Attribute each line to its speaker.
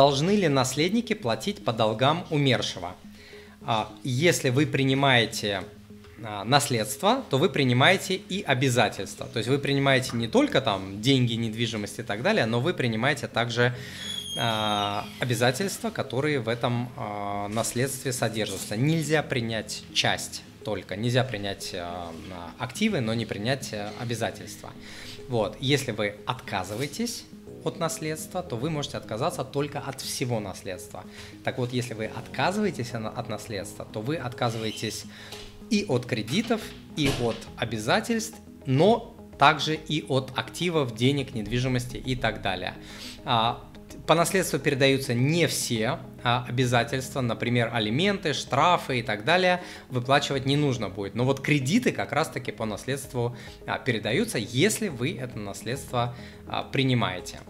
Speaker 1: Должны ли наследники платить по долгам умершего? А, если вы принимаете а, наследство, то вы принимаете и обязательства. То есть вы принимаете не только там деньги, недвижимость и так далее, но вы принимаете также а, обязательства, которые в этом наследстве содержатся. Нельзя принять часть только, нельзя принять активы, но не принять обязательства. Вот, если вы отказываетесь от наследства, то вы можете отказаться только от всего наследства. Так вот, если вы отказываетесь от наследства, то вы отказываетесь и от кредитов, и от обязательств, но также и от активов, денег, недвижимости и так далее. А, по наследству передаются не все а, обязательства, например, алименты, штрафы и так далее, выплачивать не нужно будет. Но вот кредиты как раз-таки по наследству а, передаются, если вы это наследство принимаете.